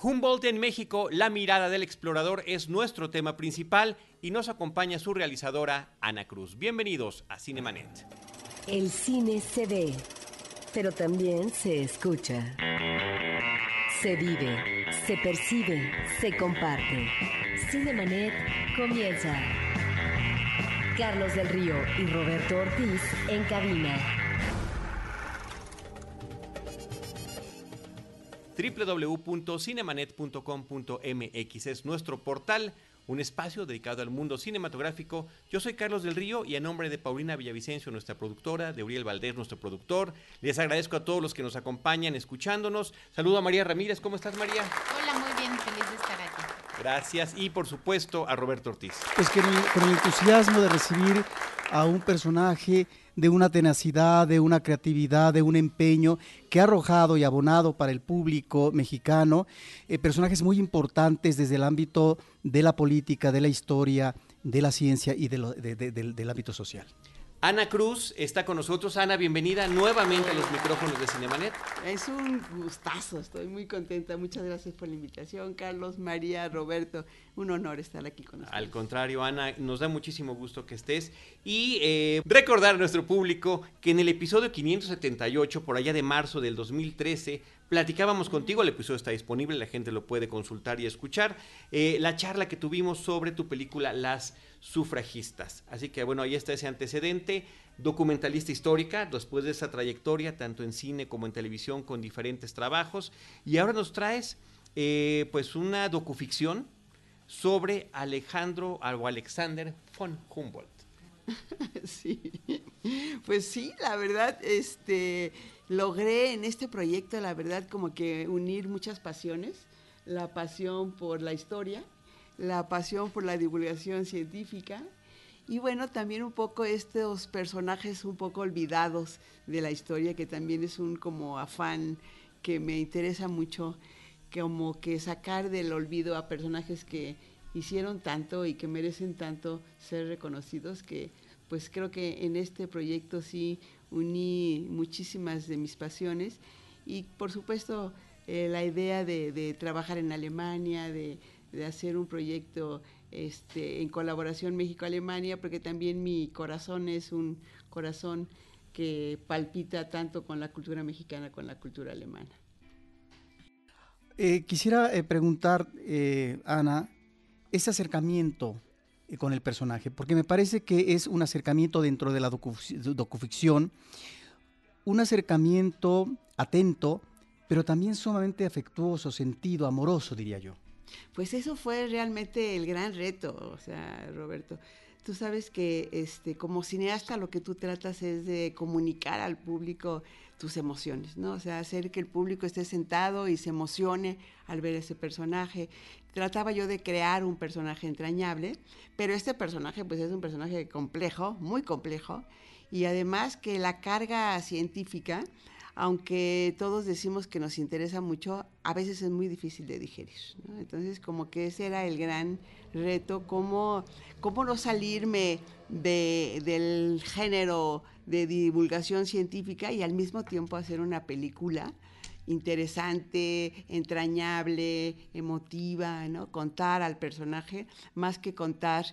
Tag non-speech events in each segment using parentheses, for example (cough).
Humboldt en México, la mirada del explorador es nuestro tema principal y nos acompaña su realizadora Ana Cruz. Bienvenidos a Cinemanet. El cine se ve, pero también se escucha. Se vive, se percibe, se comparte. Cinemanet comienza. Carlos del Río y Roberto Ortiz en cabina. www.cinemanet.com.mx es nuestro portal, un espacio dedicado al mundo cinematográfico. Yo soy Carlos del Río y en nombre de Paulina Villavicencio, nuestra productora, de Uriel Valdés, nuestro productor, les agradezco a todos los que nos acompañan escuchándonos. Saludo a María Ramírez, ¿cómo estás María? Hola, muy bien, feliz de estar aquí. Gracias y por supuesto a Roberto Ortiz. Pues que con el entusiasmo de recibir a un personaje de una tenacidad, de una creatividad, de un empeño que ha arrojado y abonado para el público mexicano eh, personajes muy importantes desde el ámbito de la política, de la historia, de la ciencia y de lo, de, de, del, del ámbito social. Ana Cruz está con nosotros. Ana, bienvenida nuevamente a los micrófonos de Cinemanet. Es un gustazo, estoy muy contenta. Muchas gracias por la invitación, Carlos, María, Roberto. Un honor estar aquí con ustedes. Al contrario, Ana, nos da muchísimo gusto que estés. Y eh, recordar a nuestro público que en el episodio 578, por allá de marzo del 2013, platicábamos contigo, el episodio está disponible, la gente lo puede consultar y escuchar, eh, la charla que tuvimos sobre tu película Las sufragistas. Así que bueno, ahí está ese antecedente, documentalista histórica, después de esa trayectoria, tanto en cine como en televisión, con diferentes trabajos, y ahora nos traes eh, pues una docuficción sobre Alejandro o Alexander von Humboldt. (laughs) Sí, pues sí, la verdad, este, logré en este proyecto, la verdad, como que unir muchas pasiones, la pasión por la historia, la pasión por la divulgación científica y bueno, también un poco estos personajes un poco olvidados de la historia, que también es un como afán que me interesa mucho, como que sacar del olvido a personajes que hicieron tanto y que merecen tanto ser reconocidos, que pues creo que en este proyecto sí uní muchísimas de mis pasiones y por supuesto eh, la idea de, trabajar en Alemania, de hacer un proyecto este, en colaboración México-Alemania, porque también mi corazón es un corazón que palpita tanto con la cultura mexicana, con la cultura alemana. Eh, quisiera eh, preguntar, Ana, ese acercamiento con el personaje, porque me parece que es un acercamiento dentro de la docu docuficción, un acercamiento atento, pero también sumamente afectuoso, sentido, amoroso, diría yo. Pues eso fue realmente el gran reto, o sea, Roberto. Tú sabes que este, como cineasta lo que tú tratas es de comunicar al público tus emociones, ¿no? O sea, hacer que el público esté sentado y se emocione al ver ese personaje. Trataba yo de crear un personaje entrañable, pero este personaje pues es un personaje complejo, muy complejo, y además que la carga científica aunque todos decimos que nos interesa mucho, a veces es muy difícil de digerir. Entonces, como que ese era el gran reto, cómo, cómo no salirme de, del género de divulgación científica y al mismo tiempo hacer una película interesante, entrañable, emotiva, ¿no? Contar al personaje más que contar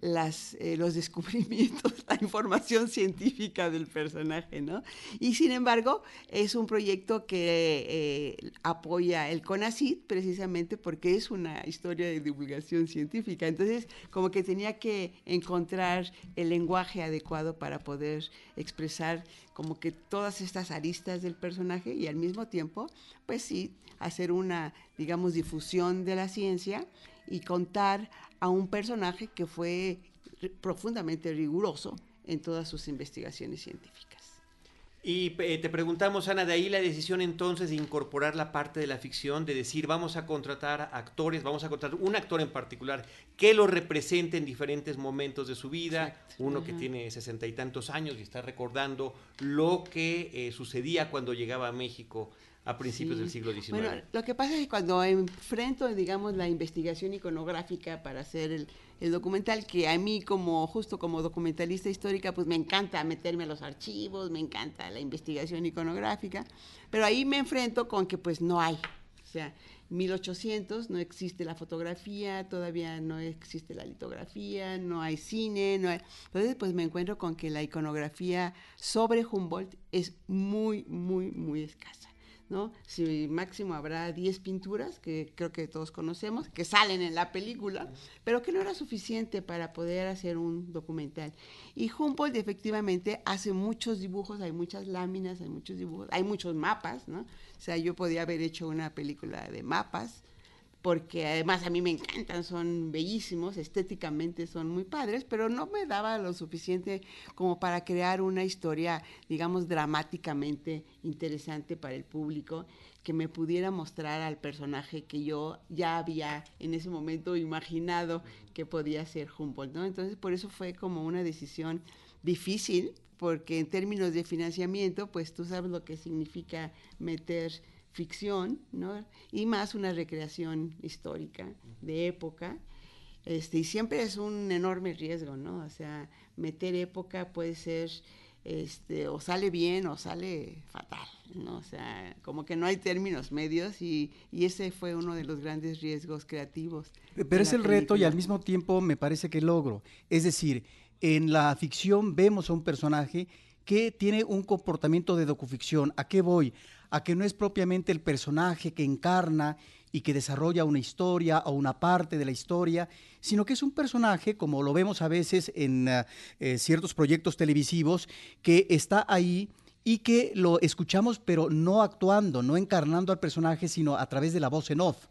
las, eh, los descubrimientos, (laughs) la información científica del personaje, ¿no? Y sin embargo, es un proyecto que eh, apoya el CONACYT precisamente porque es una historia de divulgación científica. Entonces, como que tenía que encontrar el lenguaje adecuado para poder expresar como que todas estas aristas del personaje y al mismo tiempo, pues sí, hacer una, digamos, difusión de la ciencia y contar a un personaje que fue profundamente riguroso en todas sus investigaciones científicas. Y eh, te preguntamos, Ana, de ahí la decisión entonces de incorporar la parte de la ficción, de decir, vamos a contratar actores, vamos a contratar un actor en particular que lo represente en diferentes momentos de su vida, Exacto. uno uh -huh. que tiene sesenta y tantos años y está recordando lo que eh, sucedía cuando llegaba a México a principios sí. del siglo XIX. Bueno, lo que pasa es que cuando enfrento, digamos, la investigación iconográfica para hacer el, el, documental, que a mí como, justo como documentalista histórica, pues me encanta meterme a los archivos, me encanta la investigación iconográfica, pero ahí me enfrento con que pues no hay, sea, 1800 no existe la fotografía, todavía no existe la litografía, no hay cine, no hay... Entonces, pues me encuentro con que la iconografía sobre Humboldt es muy, muy, muy escasa. ¿No? Si máximo habrá 10 pinturas, que creo que todos conocemos, que salen en la película, pero que no era suficiente para poder hacer un documental. Y Humboldt efectivamente hace muchos dibujos, hay muchas láminas, hay muchos dibujos, hay muchos mapas, ¿no? O sea, yo podía haber hecho una película de mapas, porque además a mí me encantan, son bellísimos, estéticamente son muy padres, pero no me daba lo suficiente como para crear una historia, digamos, dramáticamente interesante para el público, que me pudiera mostrar al personaje que yo ya había en ese momento imaginado que podía ser Humboldt, ¿no? Entonces, por eso fue como una decisión difícil, porque en términos de financiamiento, pues tú sabes lo que significa meter ficción, ¿no? Y más una recreación histórica de época. Este, y siempre es un enorme riesgo, ¿no? O sea, meter época puede ser, este, o sale bien o sale fatal, ¿no? O sea, como que no hay términos medios y, y ese fue uno de los grandes riesgos creativos. Pero es el reto y al mismo tiempo me parece que logro. Es decir, en la ficción vemos a un personaje que tiene un comportamiento de docuficción. ¿A qué voy? A que no es propiamente el personaje que encarna y que desarrolla una historia o una parte de la historia, sino que es un personaje, como lo vemos a veces en eh, eh, ciertos proyectos televisivos, que está ahí y que lo escuchamos pero no actuando, no encarnando al personaje, sino a través de la voz en off.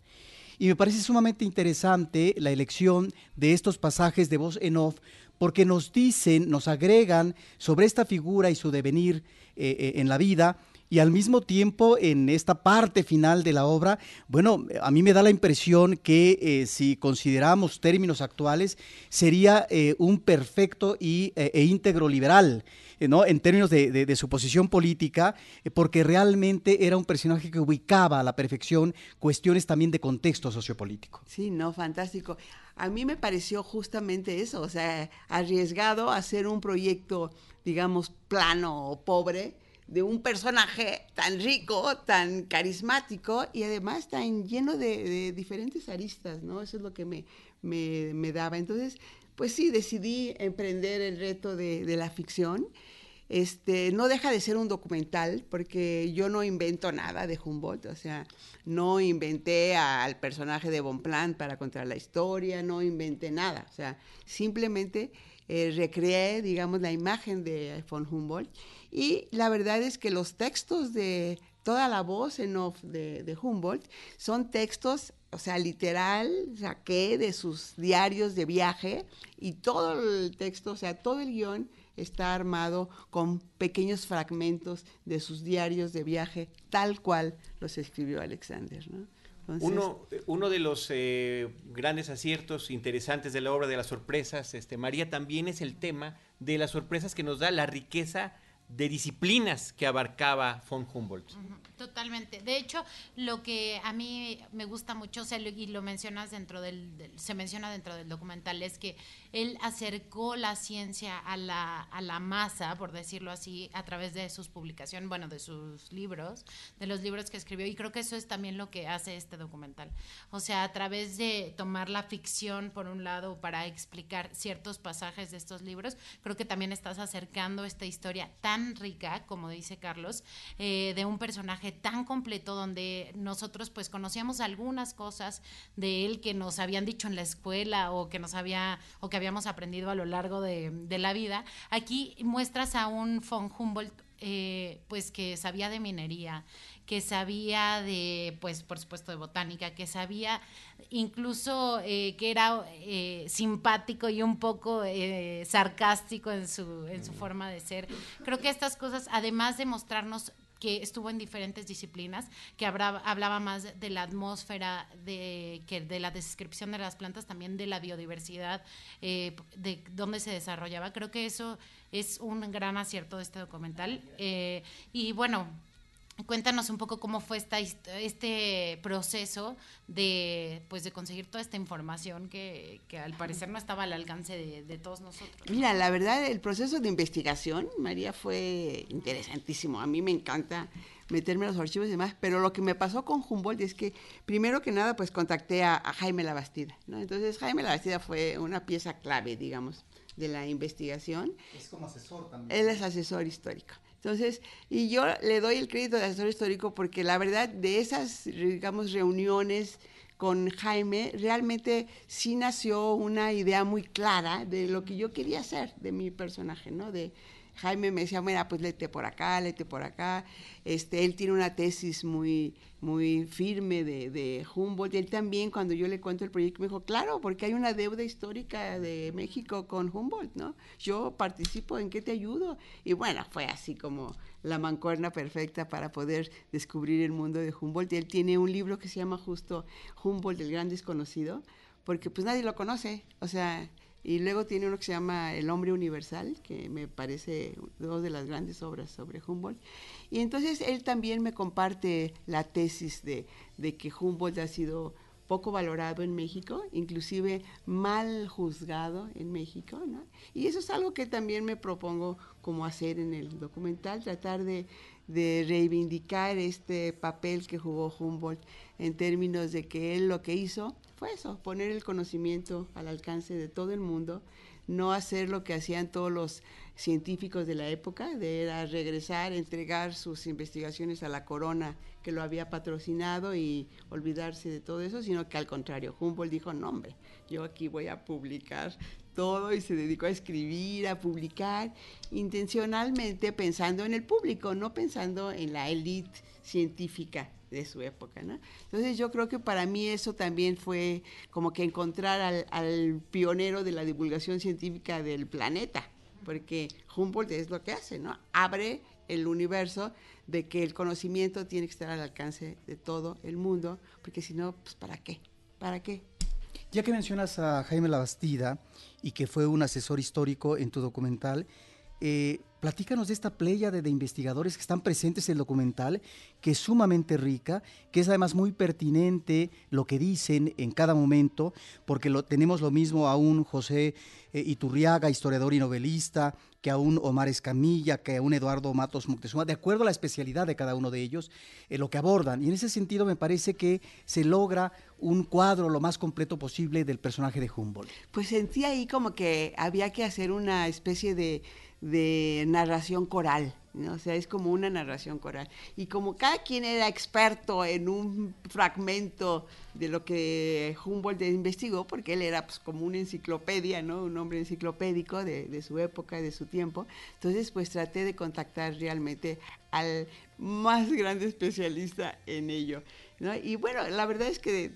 Y me parece sumamente interesante la elección de estos pasajes de voz en off, porque nos dicen, nos agregan sobre esta figura y su devenir eh, en la vida, y al mismo tiempo en esta parte final de la obra, bueno, a mí me da la impresión que eh, si consideramos términos actuales, sería eh, un perfecto y, eh, e íntegro liberal. ¿no? en términos de, su posición política, porque realmente era un personaje que ubicaba a la perfección cuestiones también de contexto sociopolítico. Sí, no, fantástico. A mí me pareció justamente eso, o sea, arriesgado hacer un proyecto, digamos, plano o pobre, de un personaje tan rico, tan carismático y además tan lleno de, diferentes aristas, ¿no? Eso es lo que me, me, daba. Entonces, pues sí, decidí emprender el reto de, la ficción. Este, no deja de ser un documental porque yo no invento nada de Humboldt, o sea, no inventé al personaje de Bonpland para contar la historia, no inventé nada, o sea, simplemente eh, recreé, digamos, la imagen de von Humboldt y la verdad es que los textos de toda la voz en off de, Humboldt son textos, o sea, literal, saqué de sus diarios de viaje y todo el texto, o sea, todo el guion está armado con pequeños fragmentos de sus diarios de viaje, tal cual los escribió Alexander, ¿no? uno, uno de los eh, grandes aciertos interesantes de la obra de las sorpresas, este, María, también es el tema de las sorpresas que nos da la riqueza de disciplinas que abarcaba von Humboldt. Totalmente. De hecho, lo que a mí me gusta mucho, y lo mencionas dentro del, se menciona dentro del documental, es que él acercó la ciencia a la, a la masa, por decirlo así, a través de sus publicaciones, bueno, de sus libros, de los libros que escribió, y creo que eso es también lo que hace este documental. O sea, a través de tomar la ficción, por un lado, para explicar ciertos pasajes de estos libros, creo que también estás acercando esta historia tan rica, como dice Carlos, eh, de un personaje tan completo donde nosotros pues conocíamos algunas cosas de él que nos habían dicho en la escuela o que nos había o que habíamos aprendido a lo largo de, la vida. Aquí muestras a un von Humboldt eh, pues que sabía de minería, que sabía de, pues por supuesto de botánica, que sabía incluso eh, que era eh, simpático y un poco sarcástico en su, en su forma de ser. Creo que estas cosas, además de mostrarnos que estuvo en diferentes disciplinas, que hablaba más de la atmósfera, de, que de la descripción de las plantas, también de la biodiversidad, eh, de dónde se desarrollaba. Creo que eso es un gran acierto de este documental. Eh, y bueno, Cuéntanos un poco cómo fue esta, este proceso de, pues, de conseguir toda esta información que, que al parecer no estaba al alcance de, de, todos nosotros. Mira, la verdad, el proceso de investigación, María, fue interesantísimo. A mí me encanta meterme en los archivos y demás, pero lo que me pasó con Humboldt es que, primero que nada, pues contacté a, a Jaime Labastida, ¿no? Entonces, Jaime Labastida fue una pieza clave, digamos, de la investigación. Es como asesor también. Él es asesor histórico. Entonces, y yo le doy el crédito de asesor histórico porque la verdad de esas, digamos, reuniones con Jaime, realmente sí nació una idea muy clara de lo que yo quería hacer de mi personaje, ¿no? De, Jaime me decía, mira, pues lete por acá, lete por acá. Este, él tiene una tesis muy, muy firme de, de Humboldt. Y él también, cuando yo le cuento el proyecto, me dijo, claro, porque hay una deuda histórica de México con Humboldt, ¿no? Yo participo, ¿en qué te ayudo? Y bueno, fue así como la mancuerna perfecta para poder descubrir el mundo de Humboldt. Y él tiene un libro que se llama justo Humboldt, el gran desconocido, porque pues nadie lo conoce. O sea, y luego tiene uno que se llama El hombre universal, que me parece dos de las grandes obras sobre Humboldt. Y entonces él también me comparte la tesis de, de que Humboldt ha sido poco valorado en México, inclusive mal juzgado en México, ¿no? Y eso es algo que también me propongo como hacer en el documental, tratar de, de reivindicar este papel que jugó Humboldt en términos de que él lo que hizo fue eso, poner el conocimiento al alcance de todo el mundo, no hacer lo que hacían todos los científicos de la época, de era regresar, entregar sus investigaciones a la corona que lo había patrocinado y olvidarse de todo eso, sino que al contrario, Humboldt dijo, no hombre, yo aquí voy a publicar todo y se dedicó a escribir, a publicar, intencionalmente pensando en el público, no pensando en la élite científica de su época, ¿no? Entonces yo creo que para mí eso también fue como que encontrar al, al, pionero de la divulgación científica del planeta, porque Humboldt es lo que hace, ¿no? Abre el universo de que el conocimiento tiene que estar al alcance de todo el mundo, porque si no, pues ¿para qué? ¿Para qué? Ya que mencionas a Jaime Labastida y que fue un asesor histórico en tu documental, eh, platícanos de esta playa de, investigadores que están presentes en el documental, que es sumamente rica, que es además muy pertinente lo que dicen en cada momento, porque lo, tenemos lo mismo a un José eh, Iturriaga, historiador y novelista, que a un Omar Escamilla, que a un Eduardo Matos Moctezuma, de acuerdo a la especialidad de cada uno de ellos, eh, lo que abordan. Y en ese sentido me parece que se logra un cuadro lo más completo posible del personaje de Humboldt. Pues sentí ahí como que había que hacer una especie de de narración coral, ¿no? o sea, es como una narración coral. Y como cada quien era experto en un fragmento de lo que Humboldt investigó, porque él era pues, como una enciclopedia, ¿no? un hombre enciclopédico de, su época, de su tiempo, entonces pues traté de contactar realmente al más grande especialista en ello. ¿no? Y bueno, la verdad es que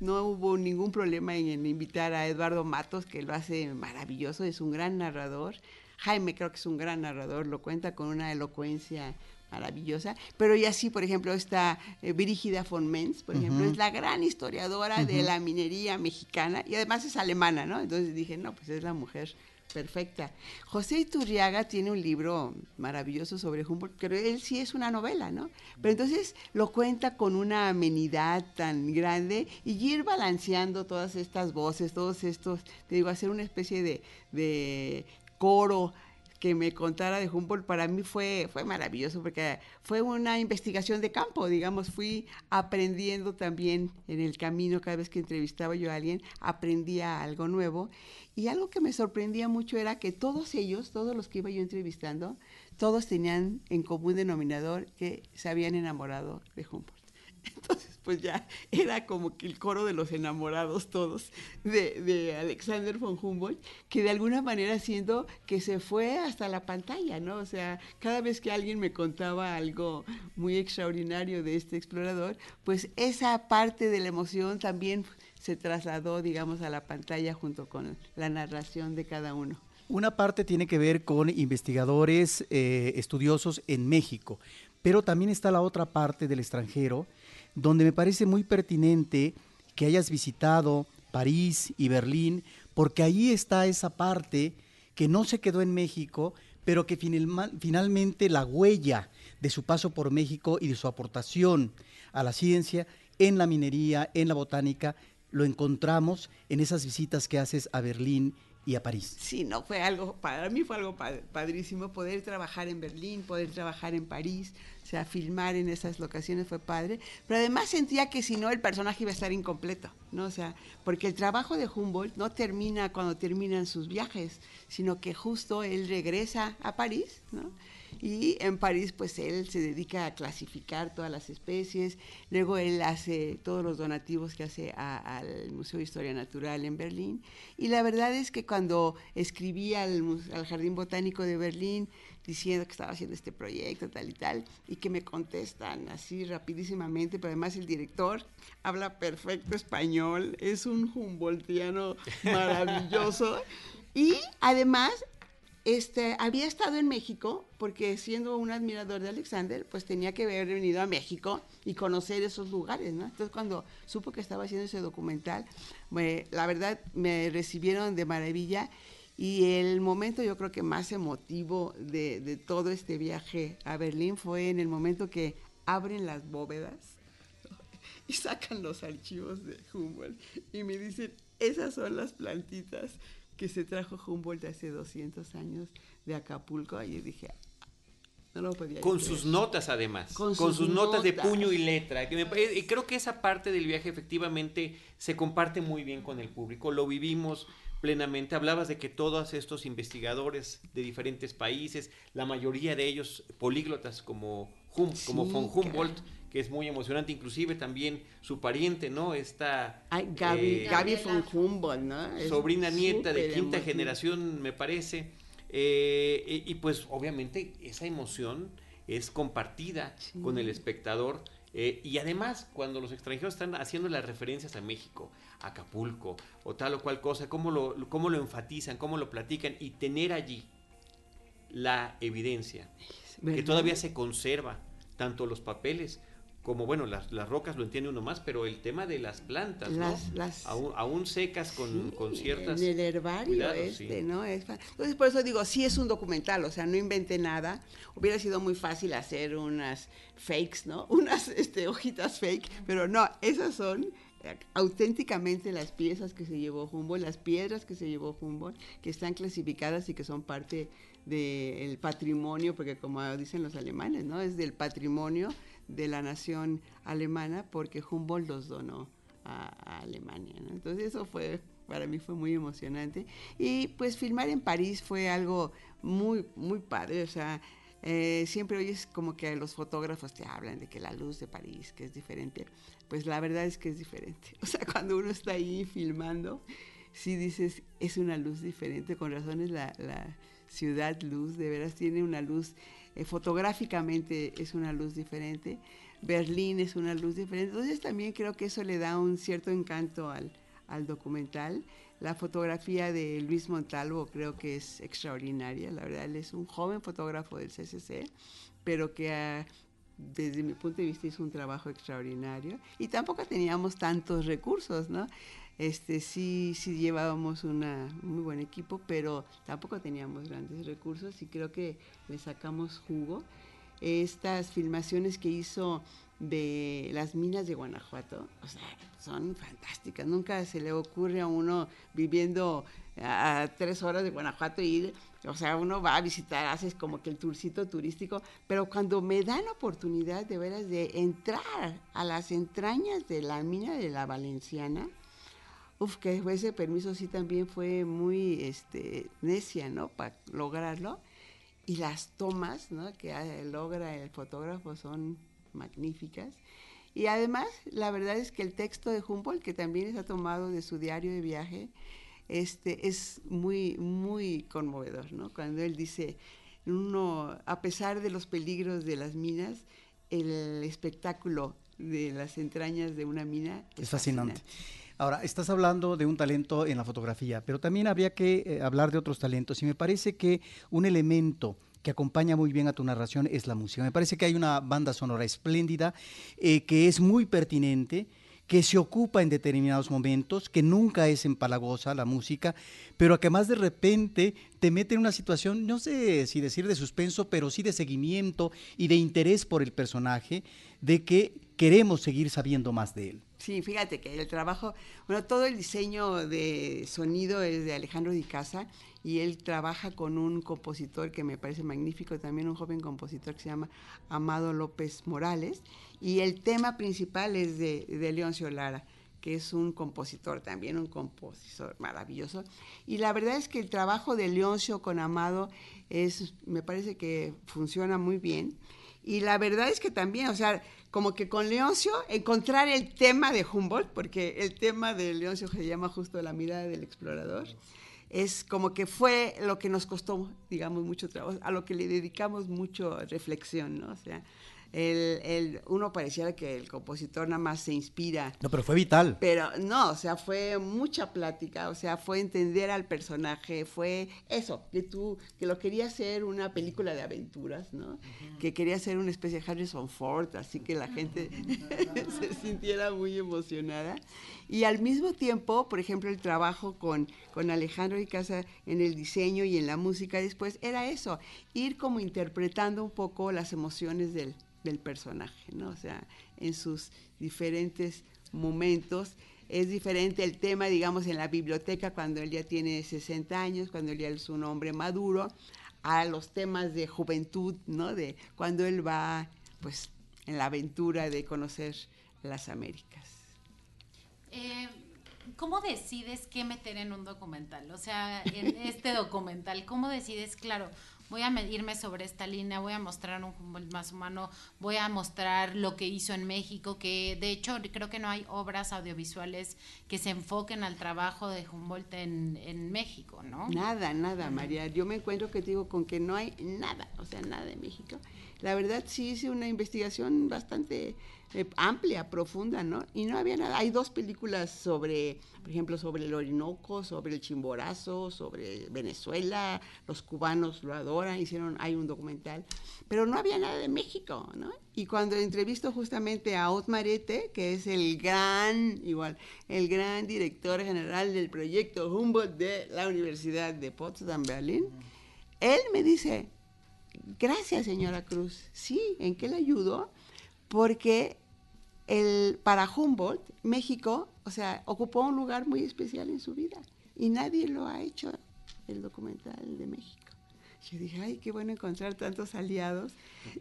no hubo ningún problema en, invitar a Eduardo Matos, que lo hace maravilloso, es un gran narrador. Jaime creo que es un gran narrador, lo cuenta con una elocuencia maravillosa, pero y así, por ejemplo, está eh, Brígida von Menz, por uh -huh. ejemplo, es la gran historiadora uh -huh. de la minería mexicana y además es alemana, ¿no? Entonces dije, no, pues es la mujer perfecta. José Iturriaga tiene un libro maravilloso sobre Humboldt, pero él sí es una novela, ¿no? Pero entonces lo cuenta con una amenidad tan grande y ir balanceando todas estas voces, todos estos, te digo, hacer una especie de, de coro que me contara de Humboldt para mí fue, fue maravilloso porque fue una investigación de campo, digamos, fui aprendiendo también en el camino cada vez que entrevistaba yo a alguien, aprendía algo nuevo y algo que me sorprendía mucho era que todos ellos, todos los que iba yo entrevistando, todos tenían en común denominador que se habían enamorado de Humboldt. (laughs) Entonces, pues ya era como que el coro de los enamorados todos de, de, Alexander von Humboldt, que de alguna manera siendo que se fue hasta la pantalla, ¿no? O sea, cada vez que alguien me contaba algo muy extraordinario de este explorador, pues esa parte de la emoción también se trasladó, digamos, a la pantalla junto con la narración de cada uno. Una parte tiene que ver con investigadores eh, estudiosos en México, pero también está la otra parte del extranjero, donde me parece muy pertinente que hayas visitado París y Berlín, porque ahí está esa parte que no se quedó en México, pero que final, finalmente la huella de su paso por México y de su aportación a la ciencia en la minería, en la botánica, lo encontramos en esas visitas que haces a Berlín y a París. Sí, no, fue algo, para mí fue algo padrísimo poder trabajar en Berlín, poder trabajar en París. O sea, filmar en esas locaciones fue padre, pero además sentía que si no el personaje iba a estar incompleto, ¿no? O sea, porque el trabajo de Humboldt no termina cuando terminan sus viajes, sino que justo él regresa a París, ¿no? Y en París, pues él se dedica a clasificar todas las especies. Luego él hace todos los donativos que hace al Museo de Historia Natural en Berlín. Y la verdad es que cuando escribí al, al Jardín Botánico de Berlín diciendo que estaba haciendo este proyecto, tal y tal, y que me contestan así rapidísimamente, pero además el director habla perfecto español, es un Humboldtiano maravilloso. (laughs) Y además este, había estado en México porque siendo un admirador de Alexander, pues tenía que haber venido a México y conocer esos lugares, ¿no? Entonces cuando supo que estaba haciendo ese documental, la verdad me recibieron de maravilla y el momento yo creo que más emotivo de, de todo este viaje a Berlín fue en el momento que abren las bóvedas y sacan los archivos de Humboldt y me dicen, esas son las plantitas que se trajo Humboldt hace 200 años de Acapulco y dije, no lo podía Con sus notas además, con, sus, notas, de puño y letra. y creo que esa parte del viaje efectivamente se comparte muy bien con el público, lo vivimos plenamente. Hablabas de que todos estos investigadores de diferentes países, la mayoría de ellos políglotas como, como von Humboldt, que es muy emocionante, inclusive también su pariente, ¿no? Esta Gaby, eh, von Humboldt, ¿no? sobrina nieta de quinta generación, me parece. Eh, y, pues obviamente esa emoción es compartida con el espectador. Eh, y además, cuando los extranjeros están haciendo las referencias a México, a Acapulco, o tal o cual cosa, cómo lo, cómo lo enfatizan, cómo lo platican, y tener allí la evidencia, que todavía se conserva, tanto los papeles como bueno, las, las, rocas lo entiende uno más, pero el tema de las plantas, ¿no? aún, secas con, con, ciertas... En el herbario este, ¿no? entonces, por eso digo, sí es un documental, o sea, no inventé nada. Hubiera sido muy fácil hacer unas fakes, ¿no? (laughs) Unas este, hojitas fake, pero no, esas son eh, auténticamente las piezas que se llevó Humboldt, las piedras que se llevó Humboldt, que están clasificadas y que son parte del patrimonio, porque como dicen los alemanes, ¿no? Es del patrimonio de la nación alemana porque Humboldt los donó a, Alemania. Entonces eso fue, para mí fue muy emocionante. Y pues filmar en París fue algo muy, muy padre. O sea, eh, siempre oyes como que los fotógrafos te hablan de que la luz de París, que es diferente. Pues la verdad es que es diferente. (laughs) O sea, cuando uno está ahí filmando, sí dices, es una luz diferente. Con razones la, la ciudad luz, de veras tiene una luz eh, fotográficamente es una luz diferente, Berlín es una luz diferente, entonces también creo que eso le da un cierto encanto al, documental. La fotografía de Luis Montalvo creo que es extraordinaria, la verdad, él es un joven fotógrafo del CCC, pero que ah, desde mi punto de vista hizo un trabajo extraordinario y tampoco teníamos tantos recursos, ¿no? Este, sí, sí llevábamos un muy buen equipo, pero tampoco teníamos grandes recursos y creo que le sacamos jugo. Estas filmaciones que hizo de las minas de Guanajuato, o sea, son fantásticas. Nunca se le ocurre a uno viviendo a tres horas de Guanajuato ir, o sea, uno va a visitar, haces como que el tourcito turístico, pero cuando me dan oportunidad de veras de entrar a las entrañas de la mina de la Valenciana, Uf, que ese permiso sí también fue muy este, necia, ¿no? Para lograrlo. Y las tomas, ¿no? Que logra el fotógrafo son magníficas. Y además, la verdad es que el texto de Humboldt, que también está tomado de su diario de viaje, este, es muy, muy conmovedor, ¿no? Cuando él dice, uno, a pesar de los peligros de las minas, el espectáculo de las entrañas de una mina es, fascinante. Ahora, estás hablando de un talento en la fotografía, pero también habría que eh, hablar de otros talentos y me parece que un elemento que acompaña muy bien a tu narración es la música. Me parece que hay una banda sonora espléndida eh, que es muy pertinente que se ocupa en determinados momentos, que nunca es empalagosa la música, pero que más de repente te mete en una situación, no sé si decir de suspenso, pero sí de seguimiento y de interés por el personaje, de que queremos seguir sabiendo más de él. Sí, fíjate que el trabajo, bueno, todo el diseño de sonido es de Alejandro Di Casa y él trabaja con un compositor que me parece magnífico, también un joven compositor que se llama Amado López Morales y el tema principal es de, de Leoncio Lara que es un compositor también, un compositor maravilloso. Y la verdad es que el trabajo de Leoncio con Amado es, me parece que funciona muy bien. Y la verdad es que también, o sea, como que con Leoncio encontrar el tema de Humboldt, porque el tema de Leoncio se llama justo La mirada del explorador, es como que fue lo que nos costó, digamos, mucho trabajo, a lo que le dedicamos mucho reflexión, ¿no? O sea, el, el, uno pareciera que el compositor nada más se inspira. No, pero fue vital. Pero no, o sea, fue mucha plática, o sea, fue entender al personaje, fue eso, que tú, que lo quería hacer una película de aventuras, ¿no? Uh -huh. Que quería ser una especie de Harrison Ford, así que la gente (laughs) se sintiera muy emocionada. Y al mismo tiempo, por ejemplo, el trabajo con, con Alejandro y Casa en el diseño y en la música después era eso, ir como interpretando un poco las emociones del, del personaje, ¿no? O sea, en sus diferentes momentos. Es diferente el tema, digamos, en la biblioteca cuando él ya tiene 60 años, cuando él ya es un hombre maduro, a los temas de juventud, ¿no? De cuando él va, pues, en la aventura de conocer las Américas. Eh, ¿Cómo decides qué meter en un documental? O sea, en (laughs) este documental, ¿cómo decides, claro, voy a medirme sobre esta línea, voy a mostrar un Humboldt más humano, voy a mostrar lo que hizo en México, que de hecho creo que no hay obras audiovisuales que se enfoquen al trabajo de Humboldt en, en México, ¿no? Nada, nada, María. Yo me encuentro que digo con que no hay nada, o sea, nada de México. La verdad sí hice una investigación bastante eh, amplia, profunda, ¿no? Y no había nada. Hay dos películas sobre, por ejemplo, sobre el Orinoco, sobre el Chimborazo, sobre Venezuela, los cubanos lo adoran, hicieron, hay un documental, pero no había nada de México, ¿no? Y cuando entrevisto justamente a Otmarete, que es el gran, igual, el gran director general del proyecto Humboldt de la Universidad de Potsdam, Berlín, él me dice, gracias señora Cruz, sí, ¿en qué le ayudo? Porque el, para Humboldt, México, o sea, ocupó un lugar muy especial en su vida y nadie lo ha hecho, el documental de México. Yo dije, ay, qué bueno encontrar tantos aliados.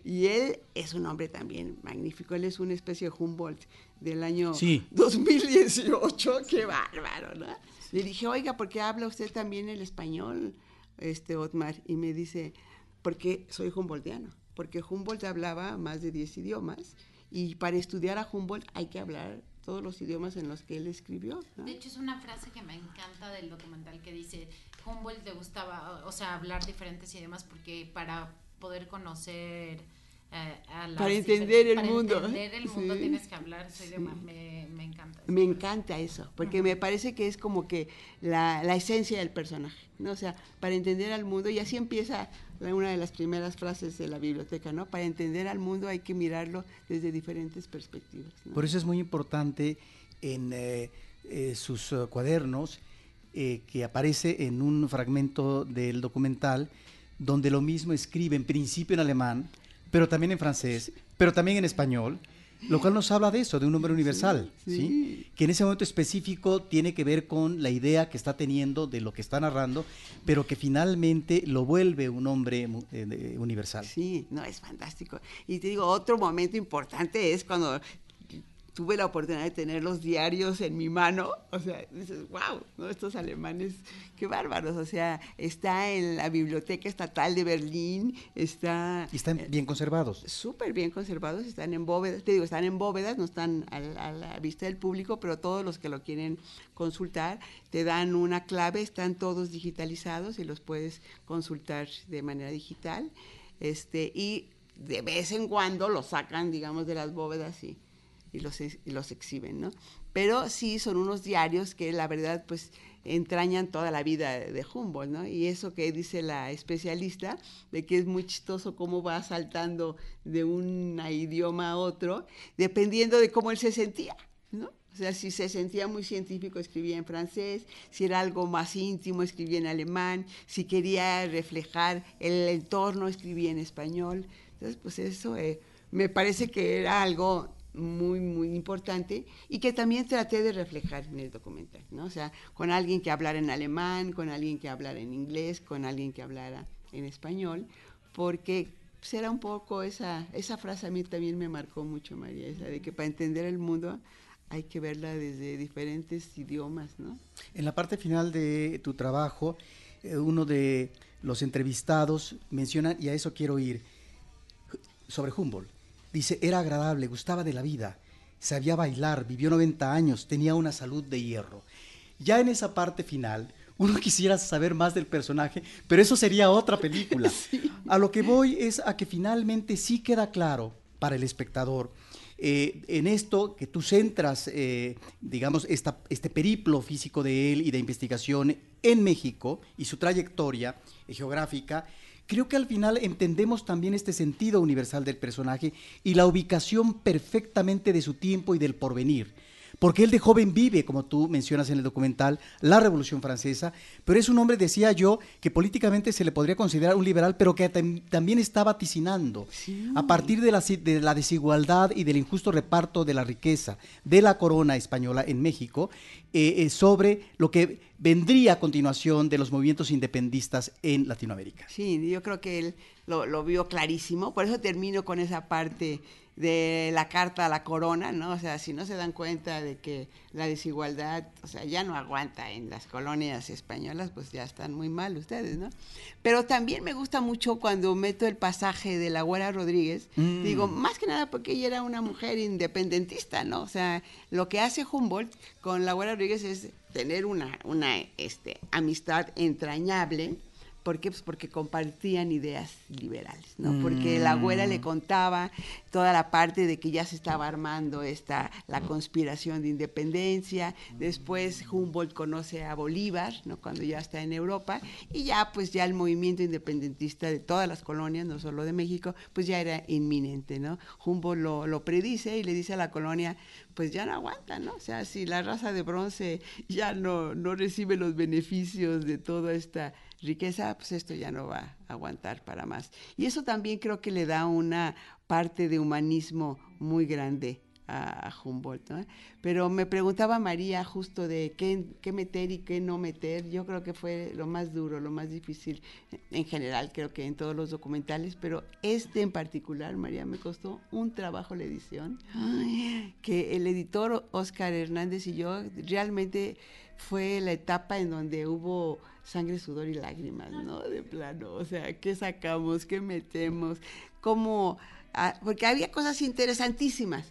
Y él es un hombre también magnífico, él es una especie de Humboldt del año sí. 2018, (laughs) qué bárbaro, ¿no? Le dije, oiga, ¿por qué habla usted también el español, este Otmar? Y me dice, porque soy Humboldtiano, porque Humboldt hablaba más de 10 idiomas y para estudiar a Humboldt hay que hablar todos los idiomas en los que él escribió. ¿no? De hecho, es una frase que me encanta del documental que dice, Humboldt le gustaba, o sea, hablar diferentes idiomas porque para poder conocer... Eh, para entender el para mundo. entender el mundo sí, tienes que hablar sí. idioma. Me, me, encanta. Eso. Me encanta eso, porque uh -huh. me parece que es como que la, la, esencia del personaje, ¿no? O sea, para entender al mundo, y así empieza una de las primeras frases de la biblioteca, ¿no? Para entender al mundo hay que mirarlo desde diferentes perspectivas. Por eso es muy importante en eh, eh, sus uh, cuadernos eh, que aparece en un fragmento del documental donde lo mismo escribe en principio en alemán, pero también en francés, pero también en español, lo cual nos habla de eso, de un hombre universal, sí, que en ese momento específico tiene que ver con la idea que está teniendo de lo que está narrando, pero que finalmente lo vuelve un hombre eh, universal. Sí, no, es fantástico. Y te digo, otro momento importante es cuando tuve la oportunidad de tener los diarios en mi mano, o sea, dices, wow, ¿no? estos alemanes, qué bárbaros, o sea, está en la Biblioteca Estatal de Berlín, está... Y están bien conservados. Súper bien conservados, están en bóvedas, te digo, están en bóvedas, no están a, a, la vista del público, pero todos los que lo quieren consultar te dan una clave, están todos digitalizados y los puedes consultar de manera digital, este, y de vez en cuando los sacan, digamos, de las bóvedas y y los, y los exhiben, ¿no? Pero sí son unos diarios que la verdad pues entrañan toda la vida de Humboldt, ¿no? Y eso que dice la especialista, de que es muy chistoso cómo va saltando de un idioma a otro, dependiendo de cómo él se sentía, ¿no? O sea, si se sentía muy científico, escribía en francés, si era algo más íntimo, escribía en alemán, si quería reflejar el entorno, escribía en español. Entonces, pues eso eh, me parece que era algo muy, muy importante y que también traté de reflejar en el documental, ¿no? O sea, con alguien que hablara en alemán, con alguien que hablara en inglés, con alguien que hablara en español, porque será un poco esa, esa frase a mí también me marcó mucho, María, esa de que para entender el mundo hay que verla desde diferentes idiomas, ¿no? En la parte final de tu trabajo, eh, uno de los entrevistados menciona, y a eso quiero ir, sobre Humboldt. Dice, era agradable, gustaba de la vida, sabía bailar, vivió 90 años, tenía una salud de hierro. Ya en esa parte final, uno (laughs) quisiera saber más del personaje, pero eso sería otra película. (laughs) A lo que voy es a que finalmente sí queda claro para el espectador eh, en esto que tú centras, eh, digamos, esta, este periplo físico de él y de investigación en México y su trayectoria geográfica, creo que al final entendemos también este sentido universal del personaje y la ubicación perfectamente de su tiempo y del porvenir porque él de joven vive, como tú mencionas en el documental, la Revolución Francesa, pero es un hombre, decía yo, que políticamente se le podría considerar un liberal, pero que también está vaticinando. A partir de la, desigualdad y del injusto reparto de la riqueza de la corona española en México, eh, eh, sobre lo que vendría a continuación de los movimientos independistas en Latinoamérica. Sí, yo creo que él lo, lo vio clarísimo, por eso termino con esa parte de la carta a la corona, ¿no? O sea, si no se dan cuenta de que la desigualdad, o sea, ya no aguanta en las colonias españolas, pues ya están muy mal ustedes, ¿no? Pero también me gusta mucho cuando meto el pasaje de la Güera Rodríguez, mm. digo, más que nada porque ella era una mujer independentista, ¿no? O sea, lo que hace Humboldt con la Güera Rodríguez es tener una, una este, amistad entrañable, ¿Por qué? Pues porque compartían ideas liberales, ¿no? Porque la abuela le mm. contaba toda la parte de que ya se estaba armando esta, la conspiración de independencia. Después Humboldt conoce a Bolívar, ¿no? Cuando ya está en Europa. Y ya, pues ya el movimiento independentista de todas las colonias, no solo de México, pues ya era inminente, ¿no? Humboldt lo, lo predice y le dice a la colonia, pues ya no aguanta, ¿no? O sea, si la raza de bronce ya no, no recibe los beneficios de toda esta riqueza, pues esto ya no va a aguantar para más. Y eso también creo que le da una parte de humanismo muy grande a, Humboldt. ¿no? Pero me preguntaba María justo de qué, qué, meter y qué no meter. Yo creo que fue lo más duro, lo más difícil en general, creo que en todos los documentales, pero este en particular, María, me costó un trabajo la edición, que el editor Oscar Hernández y yo realmente fue la etapa en donde hubo sangre, sudor y lágrimas, ¿no? De plano, o sea, ¿qué sacamos? ¿Qué metemos? ¿Cómo? Ah, porque había cosas interesantísimas,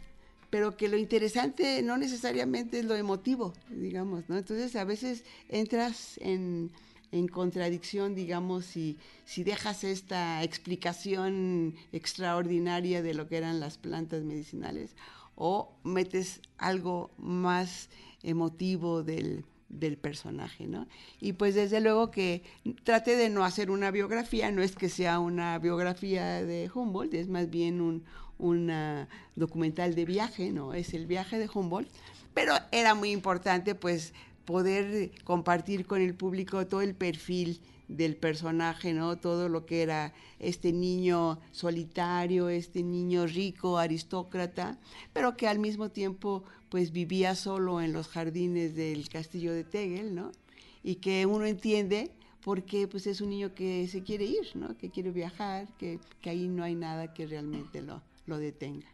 pero que lo interesante no necesariamente es lo emotivo, digamos, ¿no? Entonces a veces entras en, en contradicción, digamos, si, si dejas esta explicación extraordinaria de lo que eran las plantas medicinales o metes algo más emotivo del, del personaje, ¿no? Y pues desde luego que traté de no hacer una biografía, no es que sea una biografía de Humboldt, es más bien un documental de viaje, ¿no? Es el viaje de Humboldt, pero era muy importante pues poder compartir con el público todo el perfil del personaje, ¿no? Todo lo que era este niño solitario, este niño rico, aristócrata, pero que al mismo tiempo pues vivía solo en los jardines del castillo de Tegel, ¿no? Y que uno entiende porque pues es un niño que se quiere ir, ¿no? Que quiere viajar, que, ahí no hay nada que realmente lo, lo detenga.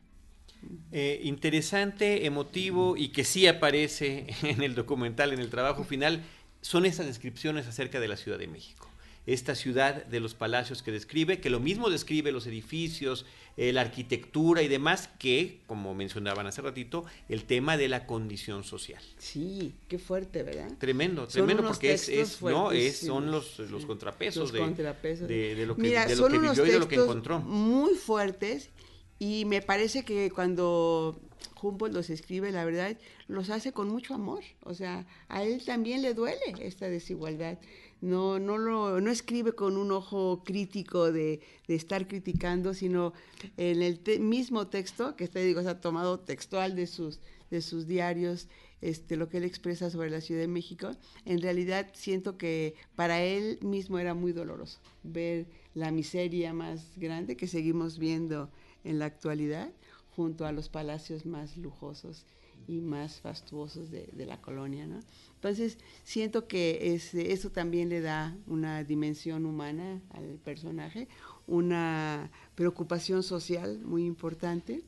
Eh, interesante, emotivo y que sí aparece (laughs) en el documental, en el trabajo final, son esas descripciones acerca de la Ciudad de México esta ciudad de los palacios que describe, que lo mismo describe los edificios, eh, la arquitectura y demás, que, como mencionaban hace ratito, el tema de la condición social. Sí, qué fuerte, ¿verdad? Tremendo, tremendo, porque es, es no, es, son los, los contrapesos, de, De, lo que, de lo que vivió y de lo que encontró. Muy fuertes, y me parece que cuando Humboldt los escribe, la verdad, los hace con mucho amor. O sea, a él también le duele esta desigualdad no, no, lo, no escribe con un ojo crítico de, estar criticando, sino en el mismo texto, que está, digo, ha tomado textual de sus, de sus diarios, este, lo que él expresa sobre la Ciudad de México, en realidad siento que para él mismo era muy doloroso ver la miseria más grande que seguimos viendo en la actualidad junto a los palacios más lujosos y más fastuosos de, de la colonia, ¿no? Entonces, siento que es, eso también le da una dimensión humana al personaje, una preocupación social muy importante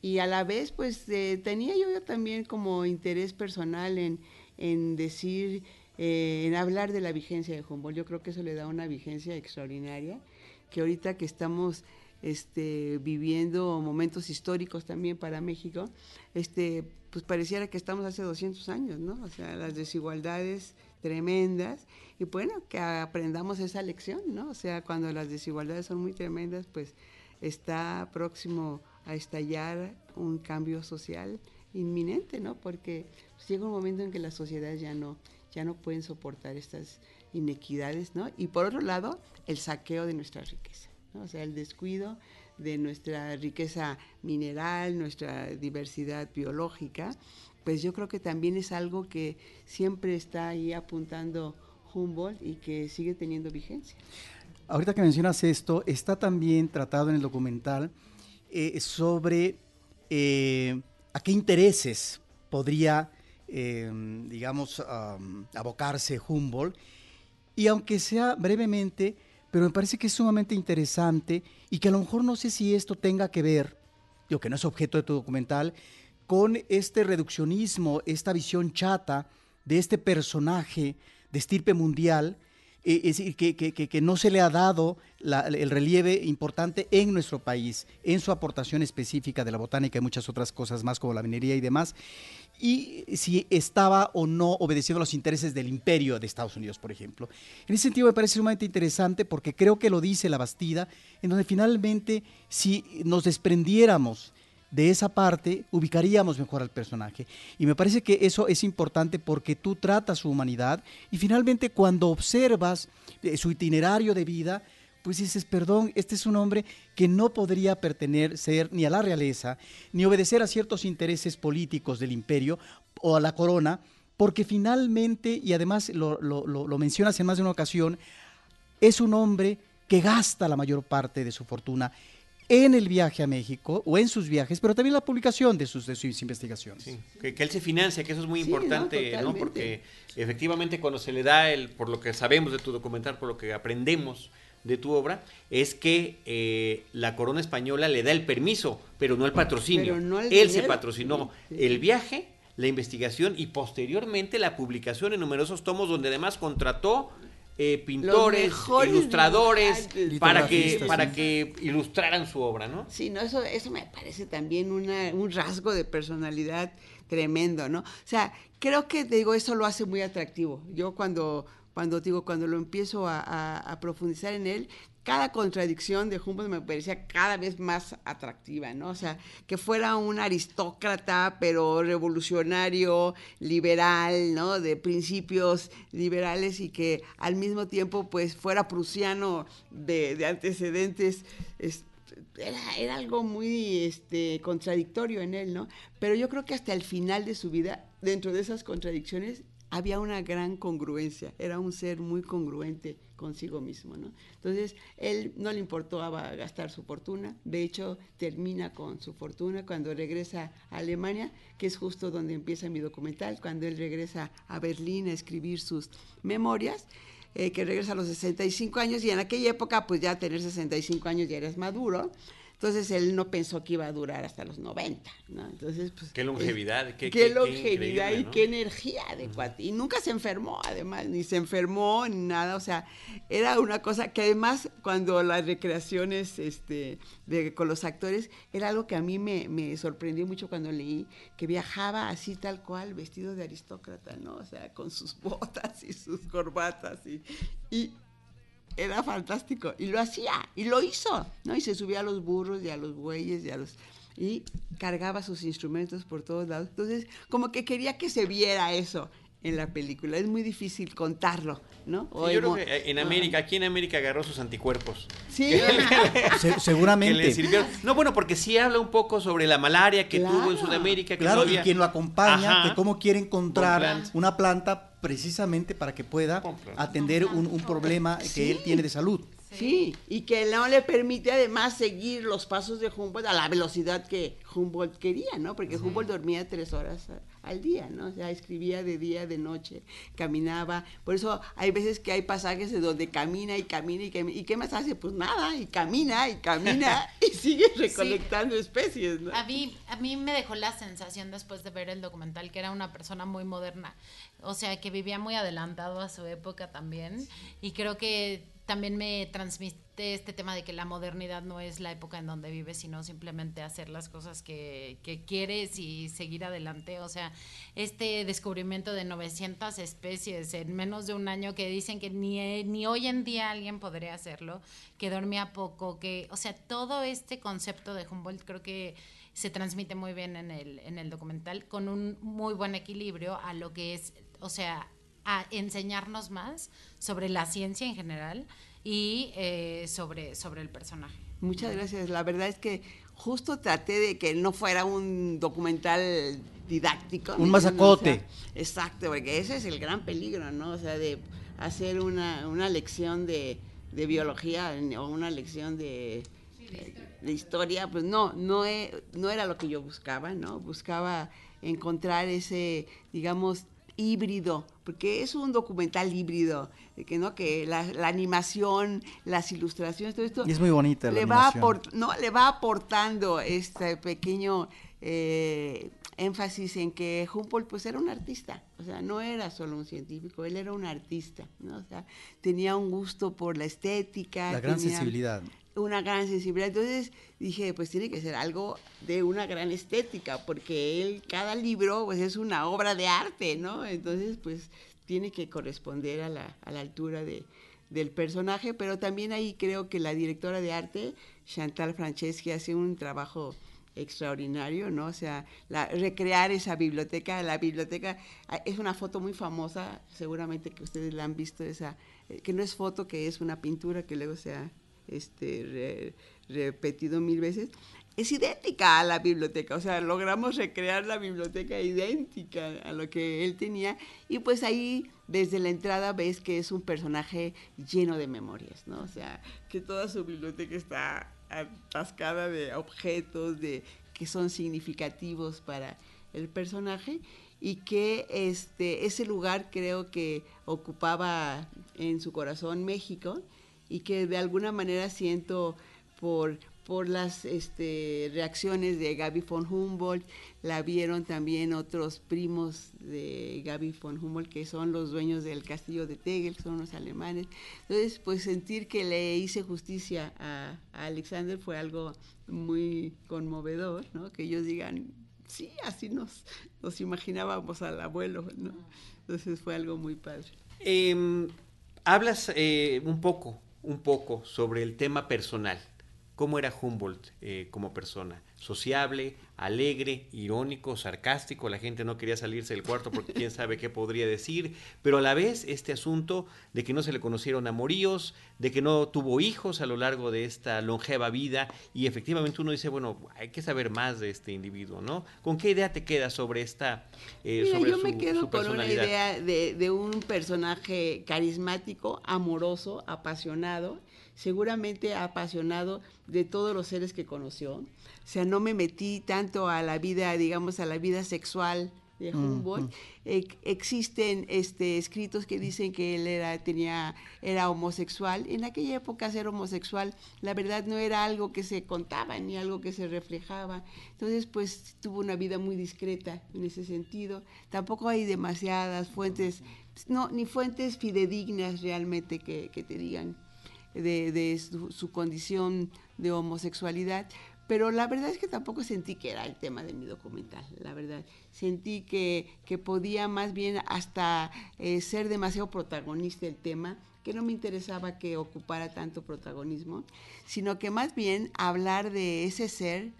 y a la vez, pues eh, tenía yo, también como interés personal en, en decir, eh, en hablar de la vigencia de Humboldt. Yo creo que eso le da una vigencia extraordinaria, que ahorita que estamos este, viviendo momentos históricos también para México, este, pues pareciera que estamos hace 200 años, ¿no? O sea, las desigualdades tremendas y bueno, que aprendamos esa lección, ¿no? O sea, cuando las desigualdades son muy tremendas, pues está próximo a estallar un cambio social inminente, ¿no? Porque llega un momento en que las sociedades ya no, ya no pueden soportar estas inequidades, ¿no? Y por otro lado, el saqueo de nuestra riqueza, ¿no? O sea, el descuido de nuestra riqueza mineral, nuestra diversidad biológica, pues yo creo que también es algo que siempre está ahí apuntando Humboldt y que sigue teniendo vigencia. Ahorita que mencionas esto, está también tratado en el documental eh, sobre eh, a qué intereses podría, eh, digamos, abocarse Humboldt. Y aunque sea brevemente, pero me parece que es sumamente interesante y que a lo mejor no sé si esto tenga que ver, digo que no es objeto de tu documental, con este reduccionismo, esta visión chata de este personaje de estirpe mundial, es decir, que, no se le ha dado el relieve importante en nuestro país, en su aportación específica de la botánica y muchas otras cosas más como la minería y demás, y si estaba o no obedeciendo los intereses del imperio de Estados Unidos, por ejemplo. En ese sentido me parece sumamente interesante porque creo que lo dice la Bastida, en donde finalmente si nos desprendiéramos de esa parte ubicaríamos mejor al personaje. Y me parece que eso es importante porque tú tratas su humanidad y finalmente cuando observas eh, su itinerario de vida, pues dices, perdón, este es un hombre que no podría pertenecer ni a la realeza, ni obedecer a ciertos intereses políticos del imperio o a la corona, porque finalmente, y además lo, lo, lo mencionas en más de una ocasión, es un hombre que gasta la mayor parte de su fortuna en el viaje a México o en sus viajes, pero también la publicación de sus, de sus investigaciones. Sí, que, que, él se financia, que eso es muy sí, importante, ¿no? ¿no? Porque efectivamente cuando se le da el, por lo que sabemos de tu documental, por lo que aprendemos de tu obra, es que eh, la corona española le da el permiso, pero no el patrocinio. No el él dinero. se patrocinó sí, sí. el viaje, la investigación y posteriormente la publicación en numerosos tomos donde además contrató eh, pintores, ilustradores, para que, para que ilustraran su obra, ¿no? Sí, no, eso, eso me parece también una, un rasgo de personalidad tremendo, ¿no? O sea, creo que, digo, eso lo hace muy atractivo. Yo cuando, cuando digo, cuando lo empiezo a, a, a profundizar en él, cada contradicción de Humboldt me parecía cada vez más atractiva, ¿no? O sea, que fuera un aristócrata, pero revolucionario, liberal, ¿no? De principios liberales y que al mismo tiempo, pues, fuera prusiano de, de antecedentes. Es, era, era, algo muy este, contradictorio en él, ¿no? Pero yo creo que hasta el final de su vida, dentro de esas contradicciones, había una gran congruencia, era un ser muy congruente consigo mismo, ¿no? Entonces, él no le importó gastar su fortuna, de hecho, termina con su fortuna cuando regresa a Alemania, que es justo donde empieza mi documental, cuando él regresa a Berlín a escribir sus memorias, eh, que regresa a los 65 años, y en aquella época, pues ya tener 65 años ya eres maduro, entonces él no pensó que iba a durar hasta los 90, ¿no? Entonces, pues... Qué longevidad, qué, qué, qué longevidad y ¿no? qué energía de cuate. Y nunca se enfermó, además, ni se enfermó, ni nada, o sea, era una cosa que además cuando las recreaciones este, de, con los actores, era algo que a mí me, me, sorprendió mucho cuando leí, que viajaba así tal cual, vestido de aristócrata, ¿no? O sea, con sus (laughs) botas y sus corbatas y... y era fantástico y lo hacía y lo hizo, ¿no? Y se subía a los burros y a los bueyes y a los y cargaba sus instrumentos por todos lados. Entonces, como que quería que se viera eso en la película. Es muy difícil contarlo, ¿no? Sí, yo creo que en América, aquí en América agarró sus anticuerpos. Sí, (laughs) (laughs) Se, seguramente. no, bueno, porque sí habla un poco sobre la malaria que claro. tuvo en Sudamérica. Que claro, no había... y quien lo acompaña, Ajá. que cómo quiere encontrar una planta precisamente para que pueda atender un, un problema sí. que él tiene de salud. Sí. y que no le permite además seguir los pasos de Humboldt a la velocidad que Humboldt quería, ¿no? Porque Humboldt dormía tres horas al día, ¿no? O sea, escribía de día, de noche, caminaba. Por eso hay veces que hay pasajes de donde camina y camina y camina. ¿Y qué más hace? Pues nada, y camina y camina (laughs) y sigue recolectando especies, ¿no? A mí, a mí me dejó la sensación después de ver el documental que era una persona muy moderna, o sea, que vivía muy adelantado a su época también. Y creo que también me transmite este tema de que la modernidad no es la época en donde vives, sino simplemente hacer las cosas que, quieres y seguir adelante. O sea, este descubrimiento de 900 especies en menos de un año que dicen que ni, ni hoy en día alguien podría hacerlo, que dormía poco, que, o sea, todo este concepto de Humboldt creo que se transmite muy bien en el, en el documental con un muy buen equilibrio a lo que es, o sea, a enseñarnos más sobre la ciencia en general y eh, sobre, sobre el personaje. Muchas gracias. La verdad es que justo traté de que no fuera un documental didáctico. Un masacote. exacto, porque ese es el gran peligro, ¿no? O sea, de hacer una, una lección de, de, biología o una lección de, de historia, pues no, no, no era lo que yo buscaba, ¿no? Buscaba encontrar ese, digamos, híbrido, porque es un documental híbrido, que no que la, animación, las ilustraciones, todo esto y es muy bonita le va no le va aportando este pequeño eh, énfasis en que Humboldt pues era un artista, o sea, no era solo un científico, él era un artista, ¿no? O sea, tenía un gusto por la estética, la gran sensibilidad una gran sensibilidad. Entonces dije, pues tiene que ser algo de una gran estética, porque él, cada libro, pues es una obra de arte, ¿no? Entonces, pues tiene que corresponder a la, a la altura de, del personaje, pero también ahí creo que la directora de arte, Chantal Franceschi, hace un trabajo extraordinario, ¿no? O sea, la, recrear esa biblioteca, la biblioteca, ah, es una foto muy famosa, seguramente que ustedes la han visto, esa, eh, que no es foto, que es una pintura que luego se ha este, repetido mil veces, es idéntica a la biblioteca, o sea, logramos recrear la biblioteca idéntica a lo que él tenía y pues ahí desde la entrada ves que es un personaje lleno de memorias, ¿no? O sea, que toda su biblioteca está atascada de objetos de que son significativos para el personaje y que este ese lugar creo que ocupaba en su corazón México y que de alguna manera siento por, por las este, reacciones de Gaby von Humboldt, la vieron también otros primos de Gaby von Humboldt, que son los dueños del castillo de Tegel, son los alemanes. Entonces, pues sentir que le hice justicia a, Alexander fue algo muy conmovedor, ¿no? Que ellos digan, sí, así nos, nos imaginábamos al abuelo, ¿no? Entonces fue algo muy padre. Em, hablas eh, un poco un poco sobre el tema personal. ¿Cómo era Humboldt eh, como persona? Sociable, alegre, irónico, sarcástico. La gente no quería salirse del cuarto porque quién sabe qué podría decir. Pero a la vez este asunto de que no se le conocieron amoríos, de que no tuvo hijos a lo largo de esta longeva vida. Y efectivamente uno dice, bueno, hay que saber más de este individuo, ¿no? ¿Con qué idea te queda sobre esta... Eh, Mira, yo me quedo con una idea de, de un personaje carismático, amoroso, apasionado seguramente apasionado de todos los seres que conoció. O sea, no me metí tanto a la vida, digamos, a la vida sexual de Humboldt. existen este, escritos que dicen que él era, tenía, era homosexual. En aquella época ser homosexual, la verdad no era algo que se contaba ni algo que se reflejaba. Entonces, pues tuvo una vida muy discreta en ese sentido. Tampoco hay demasiadas fuentes, no, ni fuentes fidedignas realmente que, que te digan de, su, condición de homosexualidad, pero la verdad es que tampoco sentí que era el tema de mi documental, la verdad. Sentí que, que podía más bien hasta eh, ser demasiado protagonista el tema, que no me interesaba que ocupara tanto protagonismo, sino que más bien hablar de ese ser